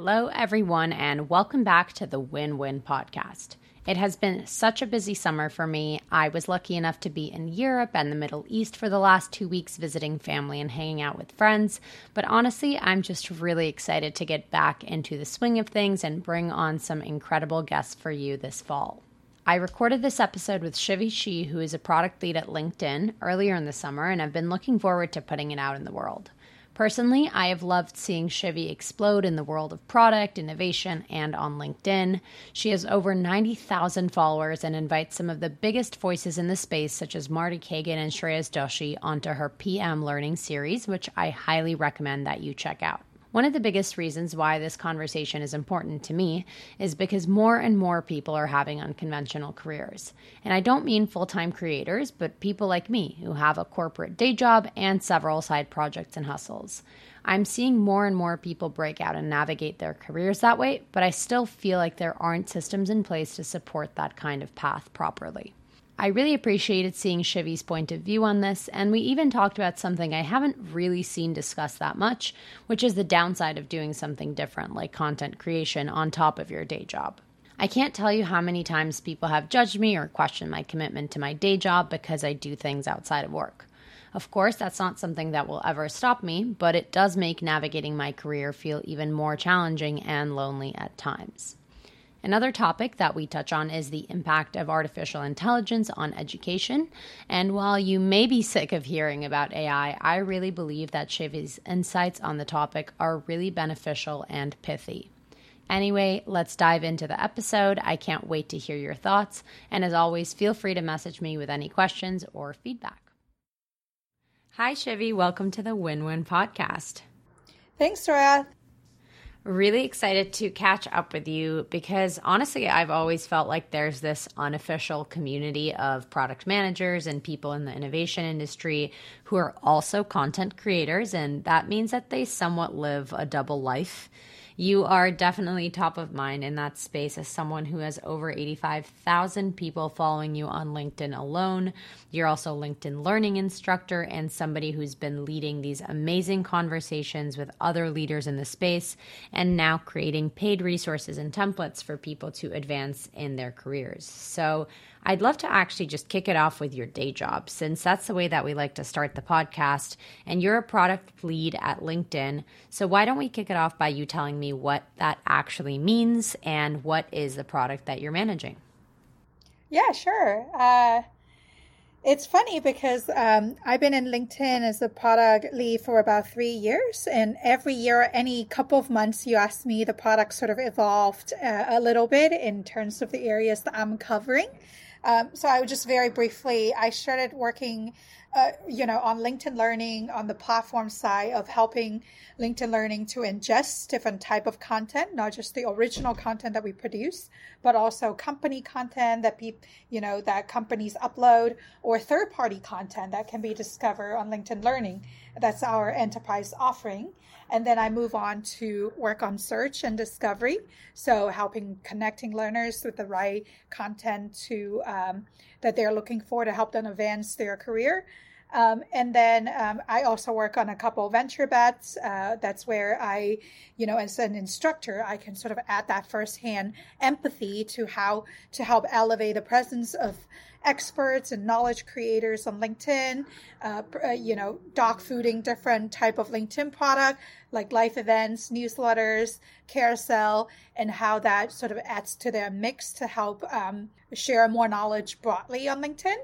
Hello, everyone, and welcome back to the Win Win podcast. It has been such a busy summer for me. I was lucky enough to be in Europe and the Middle East for the last two weeks visiting family and hanging out with friends. But honestly, I'm just really excited to get back into the swing of things and bring on some incredible guests for you this fall. I recorded this episode with Shyvee Shi, who is a product lead at LinkedIn, earlier in the summer, and I've been looking forward to putting it out in the world. Personally, I have loved seeing Shyvee explode in the world of product, innovation, and on LinkedIn. She has over 90,000 followers and invites some of the biggest voices in the space, such as Marty Cagan and Shreyas Doshi, onto her PM Learning series, which I highly recommend that you check out. One of the biggest reasons why this conversation is important to me is because more and more people are having unconventional careers. And I don't mean full time creators, but people like me who have a corporate day job and several side projects and hustles. I'm seeing more and more people break out and navigate their careers that way, but I still feel like there aren't systems in place to support that kind of path properly. I really appreciated seeing Shyvee's point of view on this, and we even talked about something I haven't really seen discussed that much, which is the downside of doing something different, like content creation, on top of your day job. I can't tell you how many times people have judged me or questioned my commitment to my day job because I do things outside of work. Of course, that's not something that will ever stop me, but it does make navigating my career feel even more challenging and lonely at times. Another topic that we touch on is the impact of artificial intelligence on education. And while you may be sick of hearing about AI, I really believe that Shyvee's insights on the topic are really beneficial and pithy. Anyway, let's dive into the episode. I can't wait to hear your thoughts. And as always, feel free to message me with any questions or feedback. Hi, Shyvee. Welcome to the Win Win podcast. Thanks, Dora. Really excited to catch up with you because honestly, I've always felt like there's this unofficial community of product managers and people in the innovation industry who are also content creators. And that means that they somewhat live a double life you are definitely top of mind in that space as someone who has over 85,000 people following you on LinkedIn alone. You're also LinkedIn learning instructor and somebody who's been leading these amazing conversations with other leaders in the space and now creating paid resources and templates for people to advance in their careers. So, I'd love to actually just kick it off with your day job, since that's the way that we like to start the podcast. And you're a product lead at LinkedIn. So why don't we kick it off by you telling me what that actually means and what is the product that you're managing? Yeah, sure. Uh, it's funny because um, I've been in LinkedIn as a product lead for about three years, and every year, any couple of months, you ask me, the product sort of evolved uh, a little bit in terms of the areas that I'm covering. Um, so I would just very briefly, I started working, uh, you know, on LinkedIn Learning on the platform side of helping LinkedIn Learning to ingest different type of content, not just the original content that we produce, but also company content that people, you know, that companies upload or third party content that can be discovered on LinkedIn Learning. That's our enterprise offering. And then I move on to work on search and discovery. So helping connecting learners with the right content to um, that they're looking for to help them advance their career. Um, and then um, I also work on a couple venture bets. Uh, that's where I, you know, as an instructor, I can sort of add that firsthand empathy to how to help elevate the presence of experts and knowledge creators on LinkedIn. Uh, uh you know, dog fooding different type of LinkedIn product like life events, newsletters, carousel, and how that sort of adds to their mix to help um, share more knowledge broadly on LinkedIn.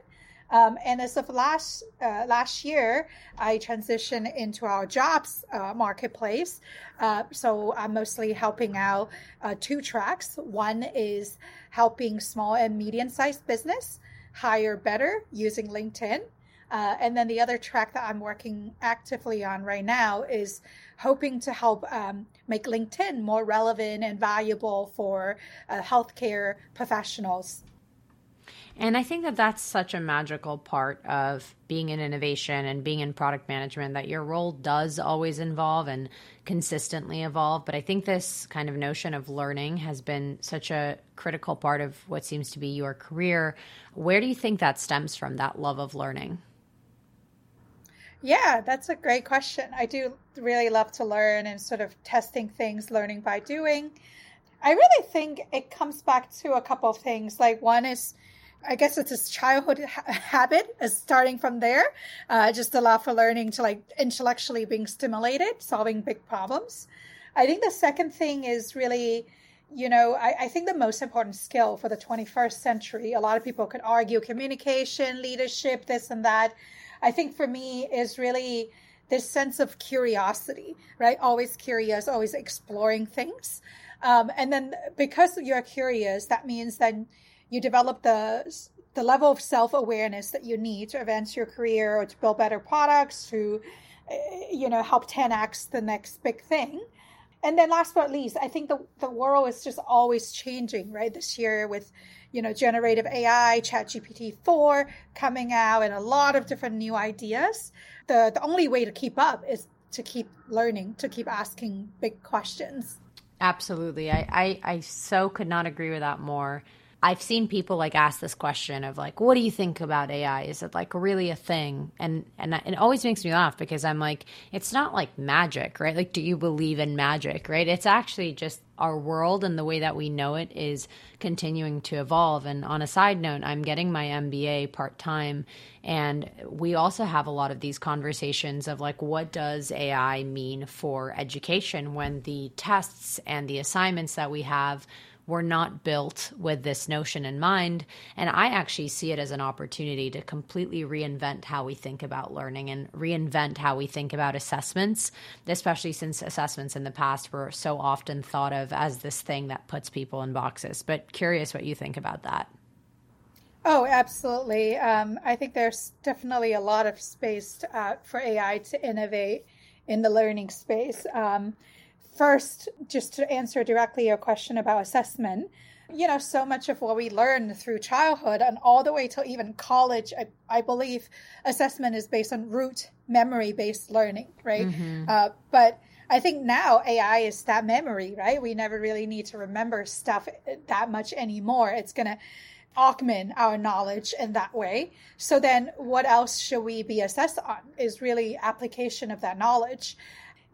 Um, and as of last uh, last year, I transitioned into our jobs uh, marketplace. Uh, so I'm mostly helping out uh, two tracks. One is helping small and medium sized business hire better using LinkedIn. Uh, and then the other track that I'm working actively on right now is hoping to help um, make LinkedIn more relevant and valuable for uh, healthcare professionals. And I think that that's such a magical part of being in innovation and being in product management that your role does always involve and consistently evolve. But I think this kind of notion of learning has been such a critical part of what seems to be your career. Where do you think that stems from, that love of learning? Yeah, that's a great question. I do really love to learn and sort of testing things, learning by doing. I really think it comes back to a couple of things. Like, one is, I guess it's a childhood ha- habit, is starting from there. Uh, just a love for learning to like intellectually being stimulated, solving big problems. I think the second thing is really, you know, I, I think the most important skill for the 21st century, a lot of people could argue communication, leadership, this and that. I think for me is really this sense of curiosity, right? Always curious, always exploring things. Um, and then because you're curious, that means that you develop the the level of self awareness that you need to advance your career or to build better products, to eh, you know help 10x the next big thing. And then last but least, I think the, the world is just always changing, right? This year with you know, generative AI, ChatGPT 4 coming out, and a lot of different new ideas. The, the only way to keep up is to keep learning, to keep asking big questions. Absolutely. I, I, I so could not agree with that more. I've seen people like ask this question of like, what do you think about AI? Is it like really a thing? And and it always makes me laugh because I'm like, it's not like magic, right? Like, do you believe in magic, right? It's actually just our world and the way that we know it is continuing to evolve. And on a side note, I'm getting my MBA part time, and we also have a lot of these conversations of like, what does AI mean for education when the tests and the assignments that we have were not built with this notion in mind. And I actually see it as an opportunity to completely reinvent how we think about learning and reinvent how we think about assessments, especially since assessments in the past were so often thought of as this thing that puts people in boxes. But curious what you think about that. Oh, absolutely. Um, I think there's definitely a lot of space uh, for AI to innovate in the learning space. Um, First, just to answer directly your question about assessment, you know, so much of what we learn through childhood and all the way till even college, I, I believe assessment is based on root memory based learning, right? Mm-hmm. Uh, but I think now AI is that memory, right? We never really need to remember stuff that much anymore. It's going to augment our knowledge in that way. So then what else should we be assessed on is really application of that knowledge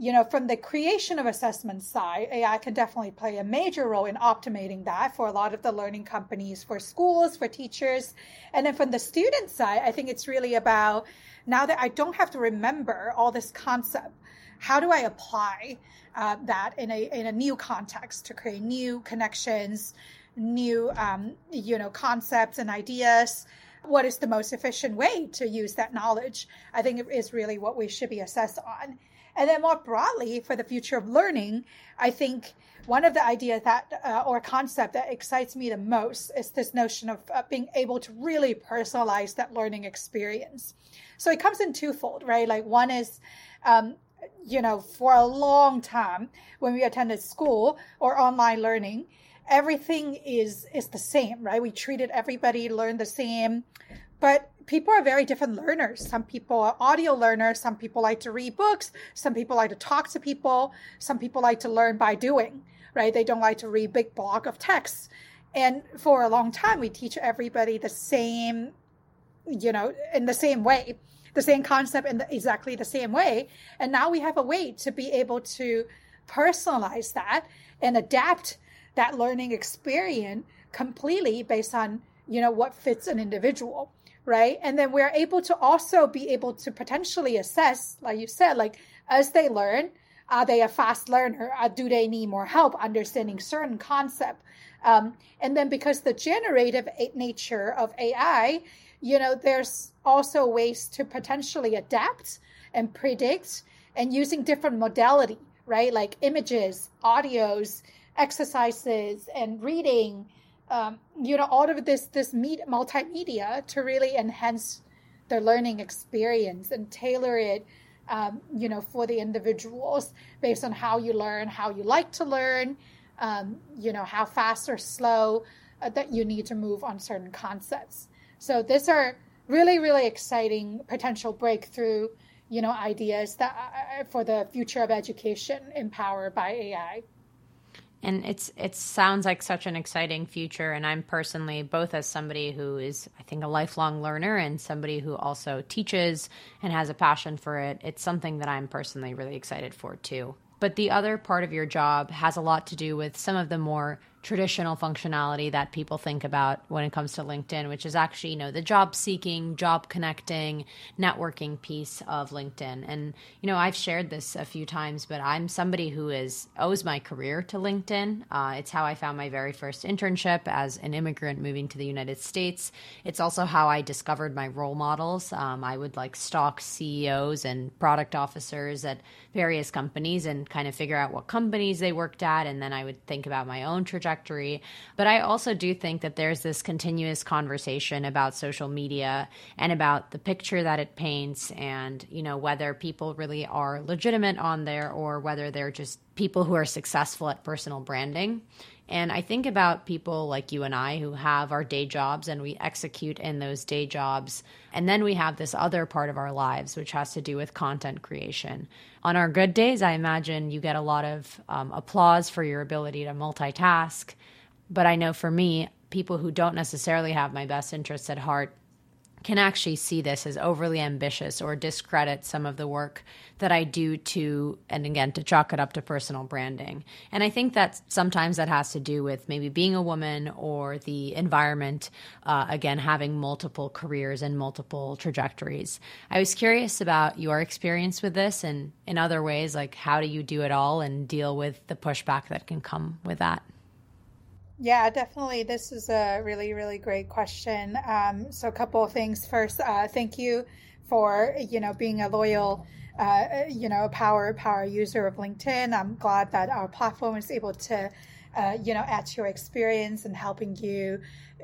you know, from the creation of assessment side, AI can definitely play a major role in optimizing that for a lot of the learning companies, for schools, for teachers. And then from the student side, I think it's really about now that I don't have to remember all this concept, how do I apply uh, that in a, in a new context to create new connections, new, um, you know, concepts and ideas? What is the most efficient way to use that knowledge? I think is really what we should be assessed on. And then more broadly, for the future of learning, I think one of the ideas that uh, or concept that excites me the most is this notion of uh, being able to really personalize that learning experience. So it comes in twofold, right? Like one is, um, you know, for a long time when we attended school or online learning, everything is is the same, right? We treated everybody learn the same, but people are very different learners. Some people are audio learners. Some people like to read books. Some people like to talk to people. Some people like to learn by doing, right? They don't like to read big block of text. And for a long time, we teach everybody the same, you know, in the same way, the same concept in the, exactly the same way. And now we have a way to be able to personalize that and adapt that learning experience completely based on, you know, what fits an individual right? And then we're able to also be able to potentially assess, like you said, like as they learn, are they a fast learner? Or do they need more help understanding certain concept? Um, and then because the generative nature of AI, you know, there's also ways to potentially adapt and predict and using different modality, right? Like images, audios, exercises, and reading um, you know all of this this meet multimedia to really enhance the learning experience and tailor it um, you know, for the individuals based on how you learn, how you like to learn, um, you know, how fast or slow uh, that you need to move on certain concepts. So these are really, really exciting potential breakthrough, you know, ideas that uh, for the future of education empowered by AI and it's it sounds like such an exciting future. And i'm personally both as somebody who is i think a lifelong learner and somebody who also teaches and has a passion for it it's something that i'm personally really excited for too. But the other part of your job has a lot to do with some of the more traditional functionality that people think about when it comes to LinkedIn, which is actually, you know, the job seeking, job connecting, networking piece of LinkedIn. And, you know, I've shared this a few times, but I'm somebody who is owes my career to LinkedIn. Uh, it's how I found my very first internship as an immigrant moving to the United States. It's also how I discovered my role models. Um, I would like stalk CEOs and product officers at various companies and kind of figure out what companies they worked at. And then I would think about my own trajectory trajectory. But I also do think that there's this continuous conversation about social media and about the picture that it paints and, you know, whether people really are legitimate on there or whether they're just people who are successful at personal branding. And I think about people like you and I who have our day jobs and we execute in those day jobs. And then we have this other part of our lives, which has to do with content creation. On our good days, I imagine you get a lot of um, applause for your ability to multitask. But I know for me, people who don't necessarily have my best interests at heart can actually see this as overly ambitious or discredit some of the work that I do to, and again, to chalk it up to personal branding. And I think that sometimes that has to do with maybe being a woman or the environment, uh, again, having multiple careers and multiple trajectories. I was curious about your experience with this and in other ways, like how do you do it all and deal with the pushback that can come with that? Yeah, definitely. This is a really, really great question. Um, so, a couple of things. First, uh, thank you for you know being a loyal, uh, you know, power power user of LinkedIn. I'm glad that our platform is able to, uh, you know, add to your experience and helping you,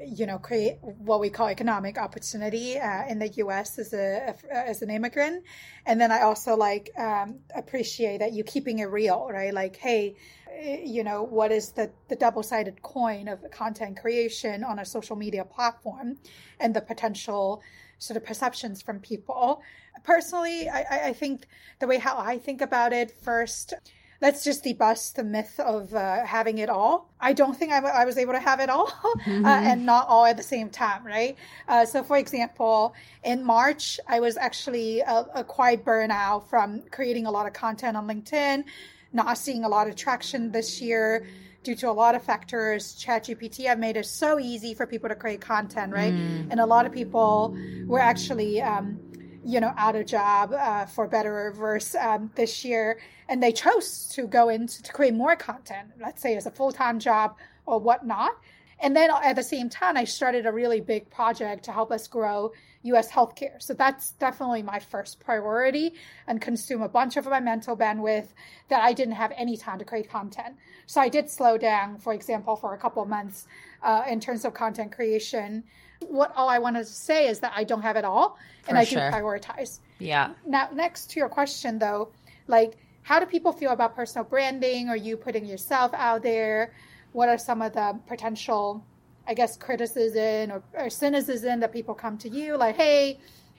you know, create what we call economic opportunity uh, in the U.S. as a as an immigrant. And then I also like um, appreciate that you keeping it real, right? Like, hey you know what is the, the double-sided coin of content creation on a social media platform and the potential sort of perceptions from people personally i, I think the way how i think about it first let's just debust the myth of uh, having it all. I don't think I, w- I was able to have it all mm-hmm. uh, and not all at the same time, right? Uh, so, for example, in March, I was actually a, a quite burnout from creating a lot of content on LinkedIn not seeing a lot of traction this year due to a lot of factors. ChatGPT have made it so easy for people to create content, right? Mm. And a lot of people were actually, um, you know, out of job uh, for better or worse um, this year, and they chose to go into to create more content. Let's say as a full time job or whatnot. And then at the same time, I started a really big project to help us grow US healthcare. So that's definitely my first priority and consume a bunch of my mental bandwidth that I didn't have any time to create content. So I did slow down, for example, for a couple months uh, in terms of content creation. What all I wanted to say is that I don't have it all and for I sure. do prioritize. Yeah. Now, next to your question though, like, how do people feel about personal branding? or you putting yourself out there? What are some of the potential I guess, criticism or, or cynicism that people come to you like, hey,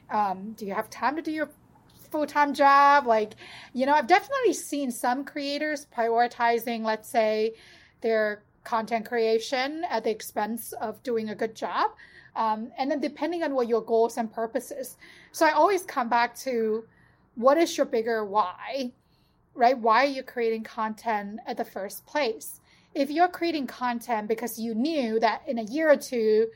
um, do you have time to do your full time job? Like, you know, I've definitely seen some creators prioritizing, let's say, their content creation at the expense of doing a good job. Um, and then depending on what your goals and purposes. So I always come back to what is your bigger why, right? Why are you creating content at the first place? If you're creating content because you knew that in a year or two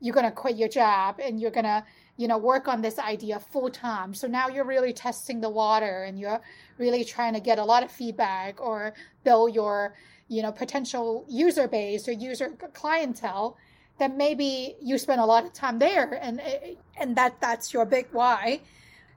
you're going to quit your job and you're going to you know work on this idea full time so now you're really testing the water and you're really trying to get a lot of feedback or build your you know potential user base or user clientele then maybe you spend a lot of time there and and that that's your big why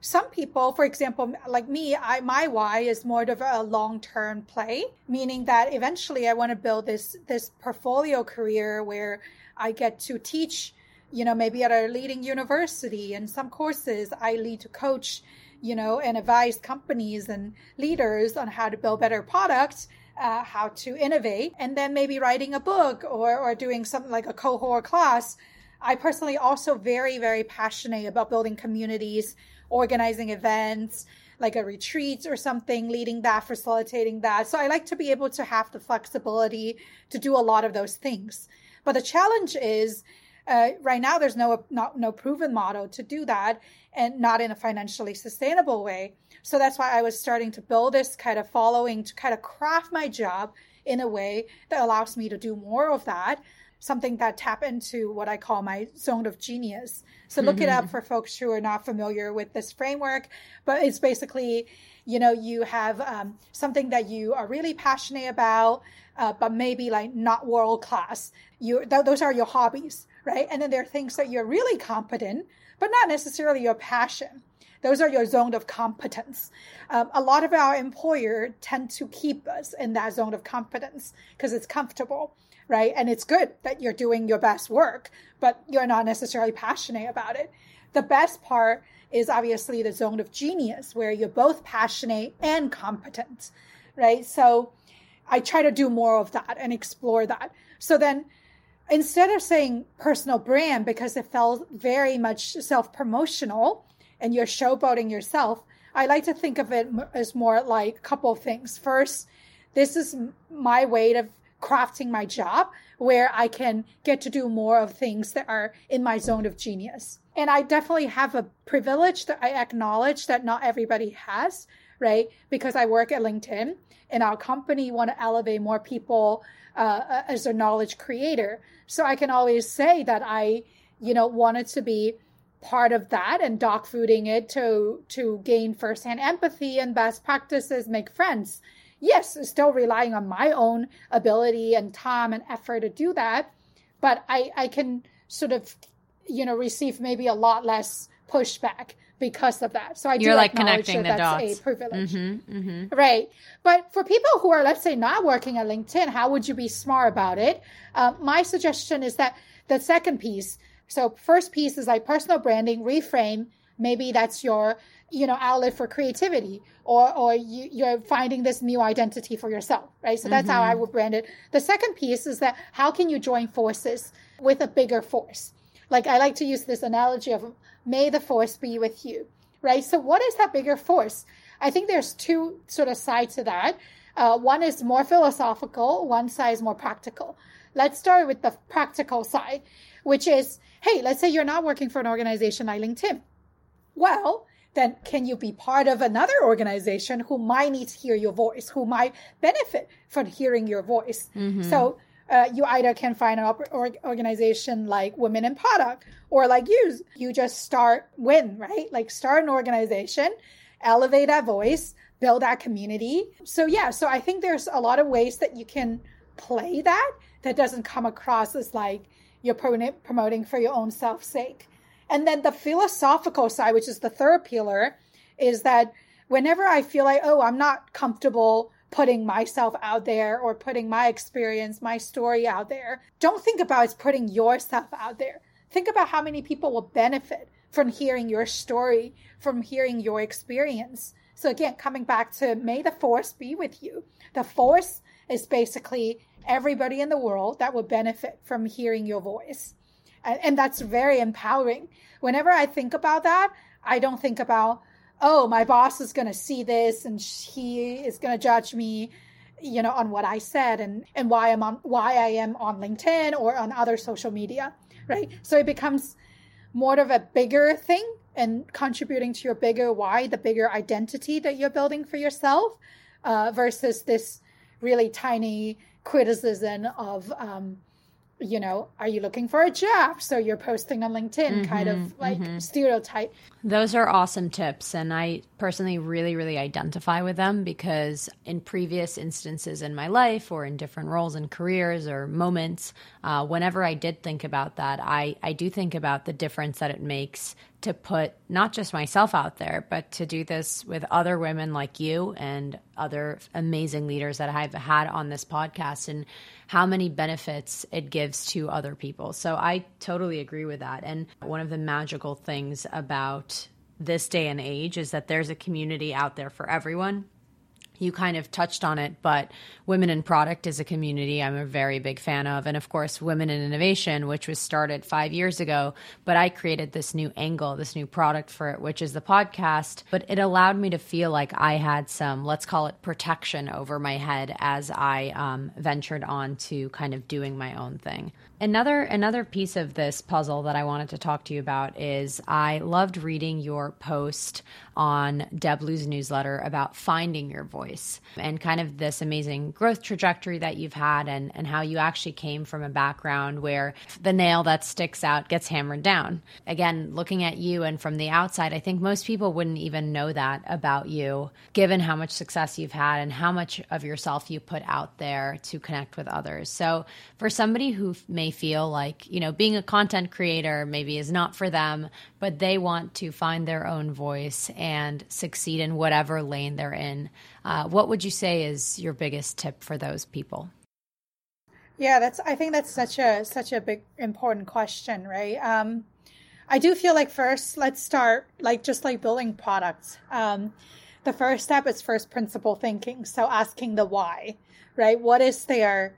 some people, for example, like me, I, my why is more of a long-term play, meaning that eventually I want to build this this portfolio career where I get to teach, you know, maybe at a leading university and some courses I lead to coach, you know, and advise companies and leaders on how to build better products, uh, how to innovate, and then maybe writing a book or, or doing something like a cohort class. I personally also very, very passionate about building communities, organizing events, like a retreat or something, leading that, facilitating that. So I like to be able to have the flexibility to do a lot of those things. But the challenge is uh, right now there's no not, no proven model to do that and not in a financially sustainable way so that's why i was starting to build this kind of following to kind of craft my job in a way that allows me to do more of that something that tap into what i call my zone of genius so look mm-hmm. it up mm-hmm. for folks who are not familiar with this framework but it's basically you know you have um, something that you are really passionate about uh, but maybe like not world class you th- those are your hobbies right? And then there are things that you're really competent, but not necessarily your passion. Those are your zone of competence. Um, a lot of our employer tend to keep us in that zone of competence because it's comfortable, right? And it's good that you're doing your best work, but you're not necessarily passionate about it. The best part is obviously the zone of genius where you're both passionate and competent, right? So I try to do more of that and explore that. So then instead of saying personal brand because it felt very much self promotional and you're showboating yourself, I like to think of it as more like a couple of things. First, this is my way of crafting my job where I can get to do more of things that are in my zone of genius. And I definitely have a privilege that I acknowledge that not everybody has, right? Because I work at LinkedIn and our company want to elevate more people uh, as a knowledge creator. So I can always say that I, you know, wanted to be part of that and dog fooding it to to gain firsthand empathy and best practices, make friends. Yes, still relying on my own ability and time and effort to do that, but I I can sort of, you know, receive maybe a lot less pushback because of that. So I You're do like connecting that the that's dots. a privilege. Mm-hmm, mm-hmm. Right. But for people who are, let's say, not working at LinkedIn, how would you be smart about it? Uh, my suggestion is that the second piece, so first piece is like personal branding, reframe. Maybe that's your, you know, outlet for creativity or, or you, you're finding this new identity for yourself, right? So that's mm-hmm. how I would brand it. The second piece is that how can you join forces with a bigger force? Like I like to use this analogy of may the force be with you, right? So what is that bigger force? I think there's two sort of sides to that. Uh, one is more philosophical, one side is more practical. Let's start with the practical side, which is, hey, let's say you're not working for an organization like LinkedIn. Well, then can you be part of another organization who might need to hear your voice, who might benefit from hearing your voice? Mm-hmm. So uh, you either can find an op- organization like Women in Product or like you, you just start WIN, right? Like start an organization, elevate that voice, build that community. So yeah, so I think there's a lot of ways that you can play that that doesn't come across as like you're promoting for your own self sake. And then the philosophical side, which is the third pillar, is that whenever I feel like, oh, I'm not comfortable putting myself out there or putting my experience, my story out there. Don't think about it's putting yourself out there. Think about how many people will benefit from hearing your story, from hearing your experience. So again, coming back to may the force be with you. The force is basically everybody in the world that will benefit from hearing your voice. And, that's very empowering. Whenever I think about that, I don't think about oh, my boss is going to see this and he is going to judge me, you know, on what I said and, and why I'm on, why I am on LinkedIn or on other social media, right? So it becomes more of a bigger thing and contributing to your bigger why, the bigger identity that you're building for yourself, uh, versus this really tiny criticism of, um, you know, are you looking for a job? So you're posting on LinkedIn, mm-hmm, kind of mm-hmm, like mm-hmm. stereotype. Those are awesome tips. And I personally really, really identify with them because in previous instances in my life or in different roles and careers or moments, uh, whenever I did think about that, I, I do think about the difference that it makes to put not just myself out there, but to do this with other women like you and other amazing leaders that I've had on this podcast and how many benefits it gives to other people. So I totally agree with that. And one of the magical things about this day and age is that there's a community out there for everyone you kind of touched on it, but Women in Product is a community I'm a very big fan of. And of course, Women in Innovation, which was started five years ago. But I created this new angle, this new product for it, which is the podcast. But it allowed me to feel like I had some, let's call it protection over my head as I um, ventured on to kind of doing my own thing. Another another piece of this puzzle that I wanted to talk to you about is I loved reading your post on Deb Liu's newsletter about finding your voice and kind of this amazing growth trajectory that you've had and, and how you actually came from a background where the nail that sticks out gets hammered down. Again, looking at you and from the outside, I think most people wouldn't even know that about you, given how much success you've had and how much of yourself you put out there to connect with others. So for somebody who may feel like, you know, being a content creator maybe is not for them, but they want to find their own voice and succeed in whatever lane they're in. Uh, what would you say is your biggest tip for those people? Yeah, that's. I think that's such a such a big important question, right? Um, I do feel like first, let's start like just like building products. Um, the first step is first principle thinking. So asking the why, right? What is their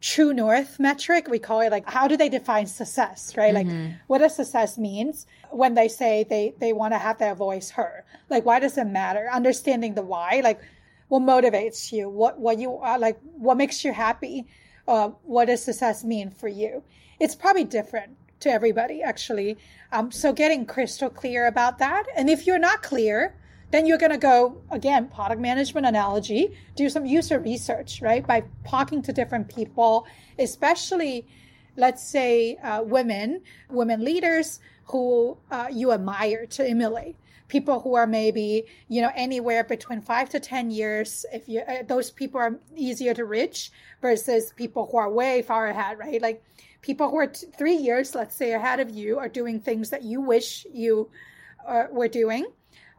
true north metric we call it like how do they define success right? Mm-hmm. like what does success means when they say they they want to have their voice heard? Like why does it matter? Understanding the why like what motivates you? What what you are like what makes you happy? Uh, what does success mean for you? It's probably different to everybody actually. Um, so getting crystal clear about that and if you're not clear then you're going to go, again, product management analogy, do some user research, right? By talking to different people, especially, let's say, uh, women, women leaders who uh, you admire to emulate. People who are maybe, you know, anywhere between five to 10 years, if you, uh, those people are easier to reach versus people who are way far ahead, right? Like people who are t- three years, let's say, ahead of you are doing things that you wish you uh, were doing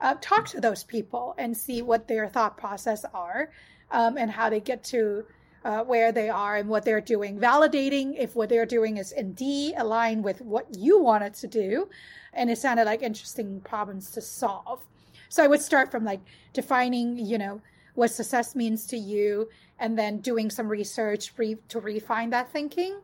uh, talk to those people and see what their thought process are um, and how they get to uh, where they are and what they're doing, validating if what they're doing is indeed aligned with what you wanted to do. And it sounded like interesting problems to solve. So I would start from like defining, you know, what success means to you, and then doing some research re- to refine that thinking.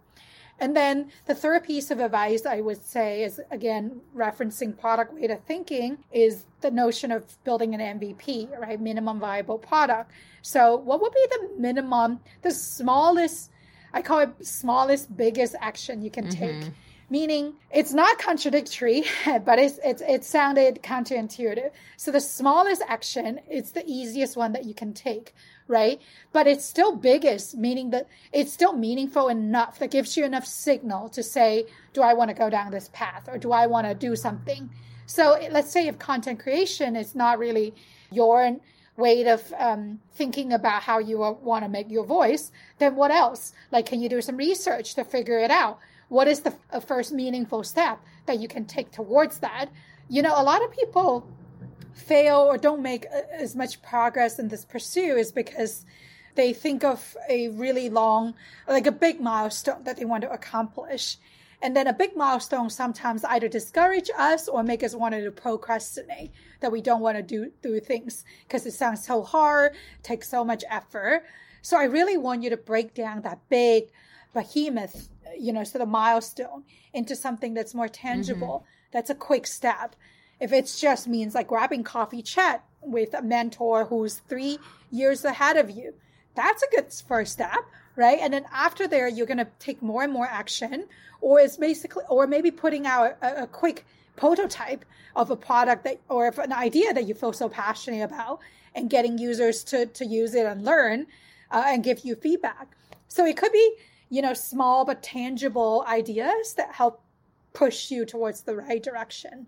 And then the third piece of advice I would say is again referencing product way of thinking is the notion of building an MVP, right? Minimum viable product. So what would be the minimum, the smallest, I call it smallest, biggest action you can mm-hmm. take? Meaning it's not contradictory, but it's, it's it sounded counterintuitive. So the smallest action, it's the easiest one that you can take right? But it's still biggest, meaning that it's still meaningful enough that gives you enough signal to say, do I want to go down this path or do I want to do something? So let's say if content creation is not really your way of um, thinking about how you want to make your voice, then what else? Like, can you do some research to figure it out? What is the uh, first meaningful step that you can take towards that? You know, a lot of people fail or don't make uh, as much progress in this pursuit is because they think of a really long, like a big milestone that they want to accomplish. And then a big milestone sometimes either discourage us or make us want to procrastinate that we don't want to do, do things because it sounds so hard, takes so much effort. So I really want you to break down that big behemoth, you know, sort of milestone into something that's more tangible. Mm-hmm. That's a quick step if it just means like grabbing coffee chat with a mentor who's three years ahead of you, that's a good first step, right? And then after there, you're going to take more and more action, or it's basically, or maybe putting out a, a quick prototype of a product that, or an idea that you feel so passionate about and getting users to, to use it and learn uh, and give you feedback. So it could be, you know, small but tangible ideas that help push you towards the right direction.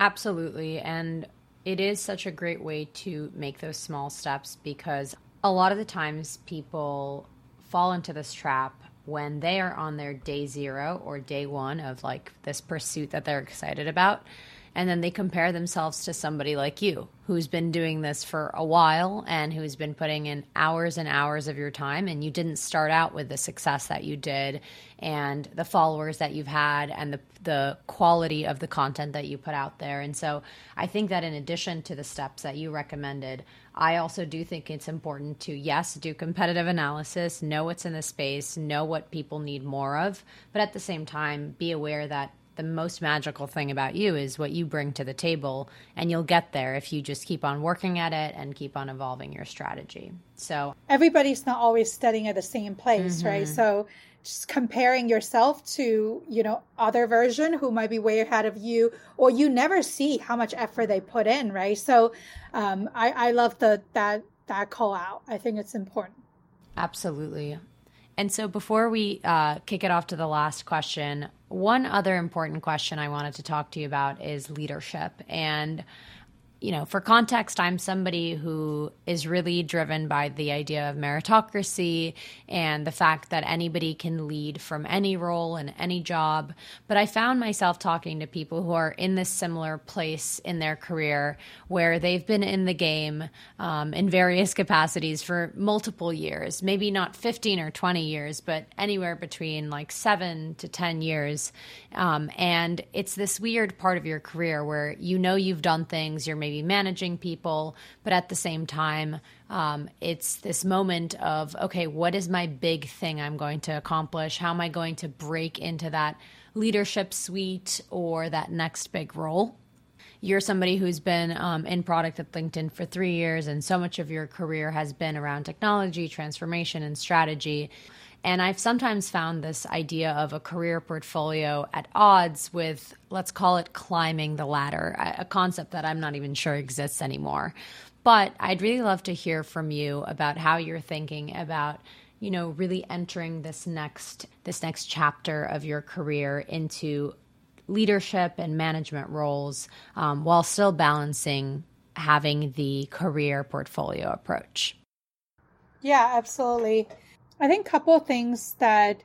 Absolutely. And it is such a great way to make those small steps because a lot of the times people fall into this trap when they are on their day zero or day one of like this pursuit that they're excited about and then they compare themselves to somebody like you who's been doing this for a while and who's been putting in hours and hours of your time and you didn't start out with the success that you did and the followers that you've had and the the quality of the content that you put out there. And so I think that in addition to the steps that you recommended, I also do think it's important to yes, do competitive analysis, know what's in the space, know what people need more of, but at the same time be aware that the most magical thing about you is what you bring to the table and you'll get there if you just keep on working at it and keep on evolving your strategy. So everybody's not always studying at the same place mm-hmm. right so just comparing yourself to you know other version who might be way ahead of you or you never see how much effort they put in right? So um, I, I love the that that call out. I think it's important. Absolutely. And so before we uh, kick it off to the last question one other important question I wanted to talk to you about is leadership. And you know, for context, I'm somebody who is really driven by the idea of meritocracy and the fact that anybody can lead from any role and any job. But I found myself talking to people who are in this similar place in their career where they've been in the game um, in various capacities for multiple years, maybe not 15 or 20 years, but anywhere between like seven to 10 years. Um, and it's this weird part of your career where you know you've done things, you're maybe maybe managing people, but at the same time, um, it's this moment of, okay, what is my big thing I'm going to accomplish? How am I going to break into that leadership suite or that next big role? You're somebody who's been um, in product at LinkedIn for three years, and so much of your career has been around technology, transformation, and strategy. And I've sometimes found this idea of a career portfolio at odds with, let's call it climbing the ladder, a concept that I'm not even sure exists anymore. But I'd really love to hear from you about how you're thinking about you know really entering this next this next chapter of your career into leadership and management roles um, while still balancing having the career portfolio approach yeah absolutely I think a couple of things that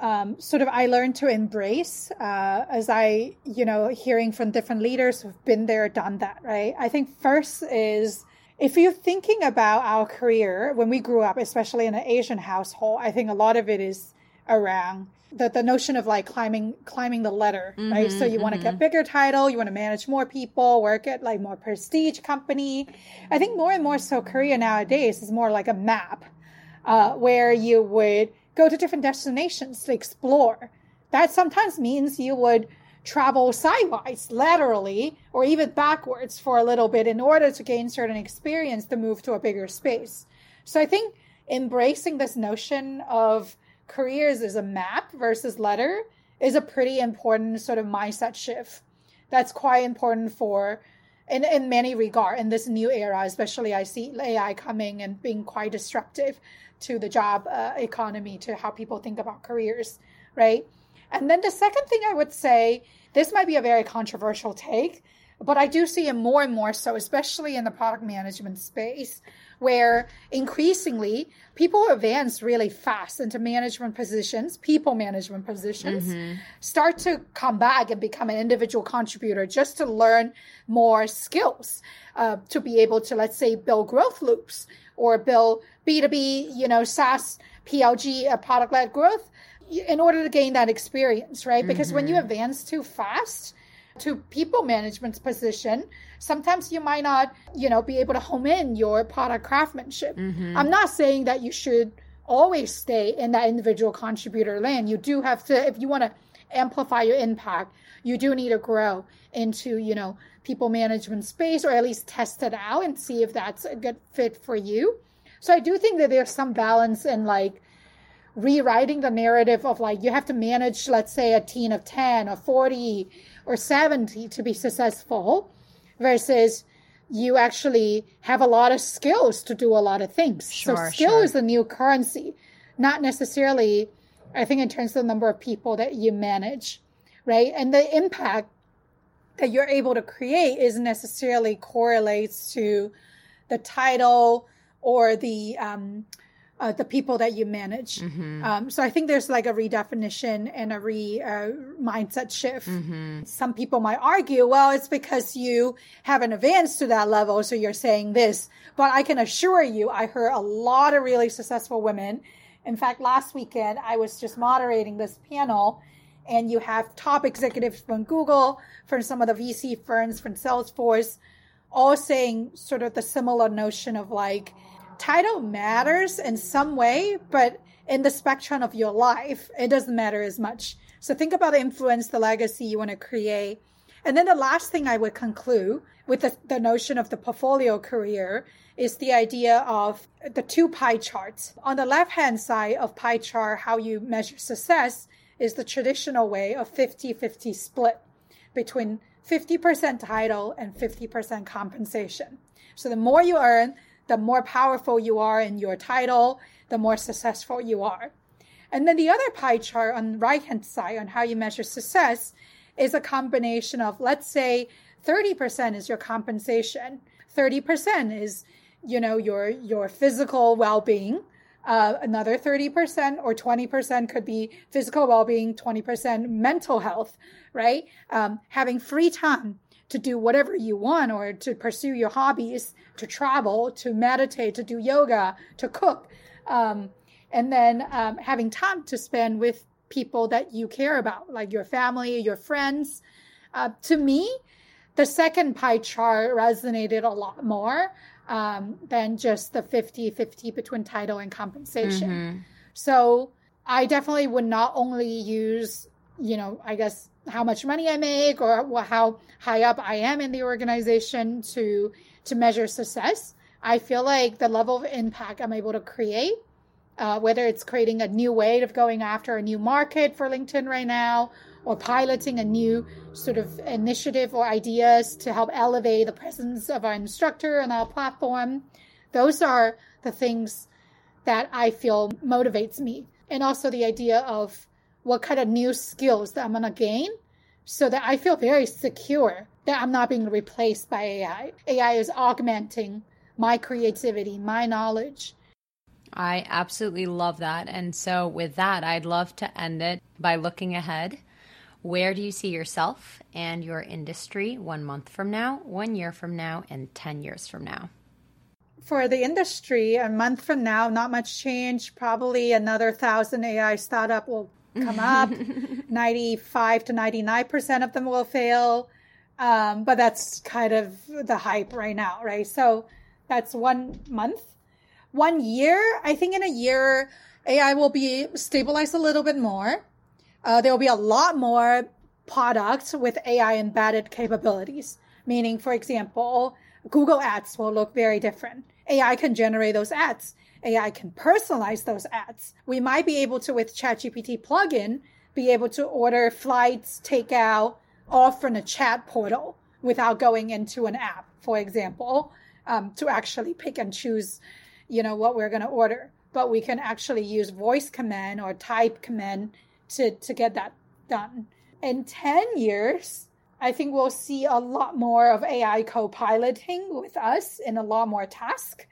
um, sort of I learned to embrace uh, as I, you know, hearing from different leaders who've been there, done that, right? I think first is if you're thinking about our career when we grew up, especially in an Asian household, I think a lot of it is around the, the notion of like climbing climbing the ladder, mm-hmm, right? So you mm-hmm. want to get bigger title, you want to manage more people, work at like more prestige company. I think more and more so career nowadays is more like a map uh, where you would go to different destinations to explore. That sometimes means you would travel sideways, laterally, or even backwards for a little bit in order to gain certain experience to move to a bigger space. So I think embracing this notion of careers as a map versus letter is a pretty important sort of mindset shift. That's quite important for in, in many regard in this new era, especially I see AI coming and being quite disruptive to the job uh, economy, to how people think about careers, right? And then the second thing I would say, this might be a very controversial take, but I do see it more and more so, especially in the product management space, where increasingly people advance really fast into management positions, people management positions, mm-hmm. start to come back and become an individual contributor just to learn more skills uh, to be able to, let's say, build growth loops or build B2B, you know, SaaS, PLG, uh, product led growth in order to gain that experience, right? Because mm-hmm. when you mm-hmm. advance too fast, to people management's position, sometimes you might not, you know, be able to home in your product craftsmanship. Mm-hmm. I'm not saying that you should always stay in that individual contributor lane. You do have to, if you want to amplify your impact, you do need to grow into, you know, people management space or at least test it out and see if that's a good fit for you. So I do think that there's some balance in like rewriting the narrative of like you have to manage, let's say, a team of 10 or 40 or 70 to be successful versus you actually have a lot of skills to do a lot of things. Sure, so skill sure. is the new currency, not necessarily, I think, in terms of the number of people that you manage, right? And the impact that you're able to create is necessarily correlates to the title or the um, uh, the people that you manage. Mm-hmm. Um, so I think there's like a redefinition and a re uh, mindset shift. Mm-hmm. Some people might argue, well, it's because you haven't advanced to that level, so you're saying this. But I can assure you, I heard a lot of really successful women. In fact, last weekend I was just moderating this panel, and you have top executives from Google, from some of the VC firms, from Salesforce, all saying sort of the similar notion of like title matters in some way, but in the spectrum of your life, it doesn't matter as much. So think about the influence, the legacy you want to create. And then the last thing I would conclude with the, the notion of the portfolio career is the idea of the two pie charts. On the left hand side of pie chart, how you measure success is the traditional way of 50 50 split between 50% title and 50% compensation. So the more you earn, the more powerful you are in your title, the more successful you are. And then the other pie chart on the right hand side on how you measure success is a combination of, let's say, 30% is your compensation, 30% is, you know, your, your physical well being. Uh, another 30% or 20% could be physical well-being 20% mental health right um, having free time to do whatever you want or to pursue your hobbies, to travel, to meditate, to do yoga, to cook. Um, and then um, having time to spend with people that you care about, like your family, your friends. Uh, to me, the second pie chart resonated a lot more um, than just the 50 50 between title and compensation. Mm-hmm. So I definitely would not only use, you know, I guess how much money I make or how high up I am in the organization to to measure success. I feel like the level of impact I'm able to create, uh, whether it's creating a new way of going after a new market for LinkedIn right now, or piloting a new sort of initiative or ideas to help elevate the presence of our instructor on our platform. Those are the things that I feel motivates me. And also the idea of what kind of new skills that I'm going to gain so that I feel very secure that I'm not being replaced by AI. AI is augmenting my creativity, my knowledge. I absolutely love that. And so, with that, I'd love to end it by looking ahead. Where do you see yourself and your industry one month from now, one year from now, and 10 years from now? For the industry, a month from now, not much change. Probably another thousand AI startup will come up. 95 to 99% of them will fail. Um, but that's kind of the hype right now, right? So that's one month. One year, I think in a year, AI will be stabilized a little bit more. Uh, there will be a lot more products with AI embedded capabilities. Meaning, for example, Google Ads will look very different. AI can generate those ads. AI can personalize those ads. We might be able to, with ChatGPT plugin, be able to order flights, takeout, all from a chat portal without going into an app, for example, um, to actually pick and choose, you know, what we're going to order. But we can actually use voice command or type command to, to get that done. In 10 years, I think we'll see a lot more of AI co-piloting with us in a lot more tasks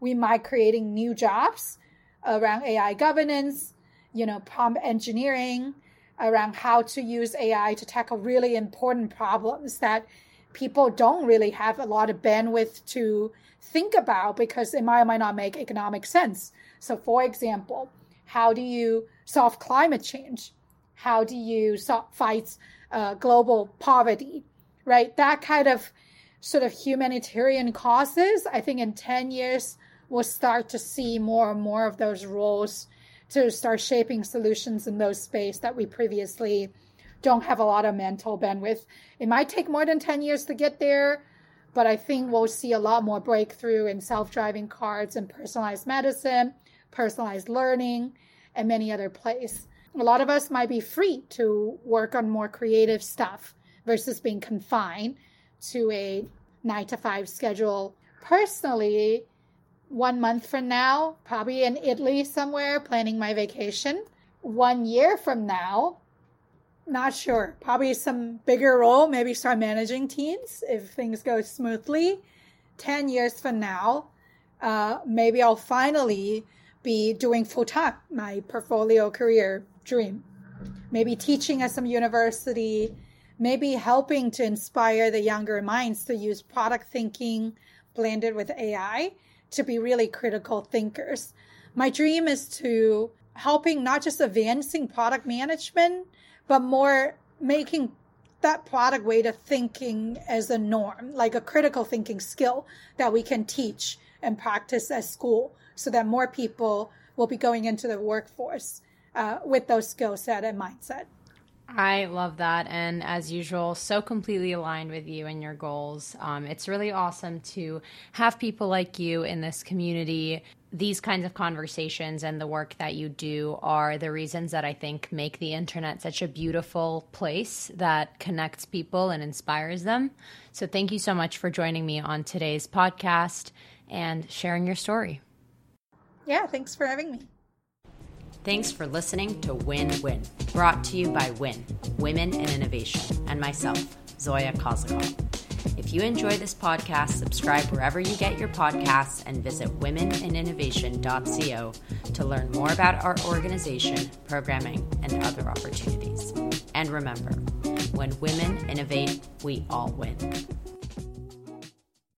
we might creating new jobs around AI governance, you know, prompt engineering, around how to use AI to tackle really important problems that people don't really have a lot of bandwidth to think about because it might or might not make economic sense. So, for example, how do you solve climate change? How do you solve, fight uh, global poverty? Right? That kind of sort of humanitarian causes, I think in 10 years, we'll start to see more and more of those roles to start shaping solutions in those space that we previously don't have a lot of mental bandwidth. It might take more than 10 years to get there, but I think we'll see a lot more breakthrough in self-driving cars and personalized medicine, personalized learning, and many other places. A lot of us might be free to work on more creative stuff versus being confined to a nine to five schedule. Personally, one month from now, probably in Italy somewhere, planning my vacation. One year from now, not sure. Probably some bigger role, maybe start managing teams if things go smoothly. 10 years from now, uh, maybe I'll finally be doing full time, my portfolio career dream. Maybe teaching at some university, maybe helping to inspire the younger minds to use product thinking blended with AI to be really critical thinkers. My dream is to helping not just advancing product management, but more making that product way to thinking as a norm, like a critical thinking skill that we can teach and practice at school so that more people will be going into the workforce uh, with those skill set and mindset. I love that. And as usual, so completely aligned with you and your goals. Um, it's really awesome to have people like you in this community. These kinds of conversations and the work that you do are the reasons that I think make the internet such a beautiful place that connects people and inspires them. So, thank you so much for joining me on today's podcast and sharing your story. Yeah, thanks for having me. Thanks for listening to Win Win, brought to you by WIN, Women in Innovation, and myself, Zoia Kozakov. If you enjoy this podcast, subscribe wherever you get your podcasts and visit womenininnovation.co to learn more about our organization, programming, and other opportunities. And remember, when women innovate, we all win.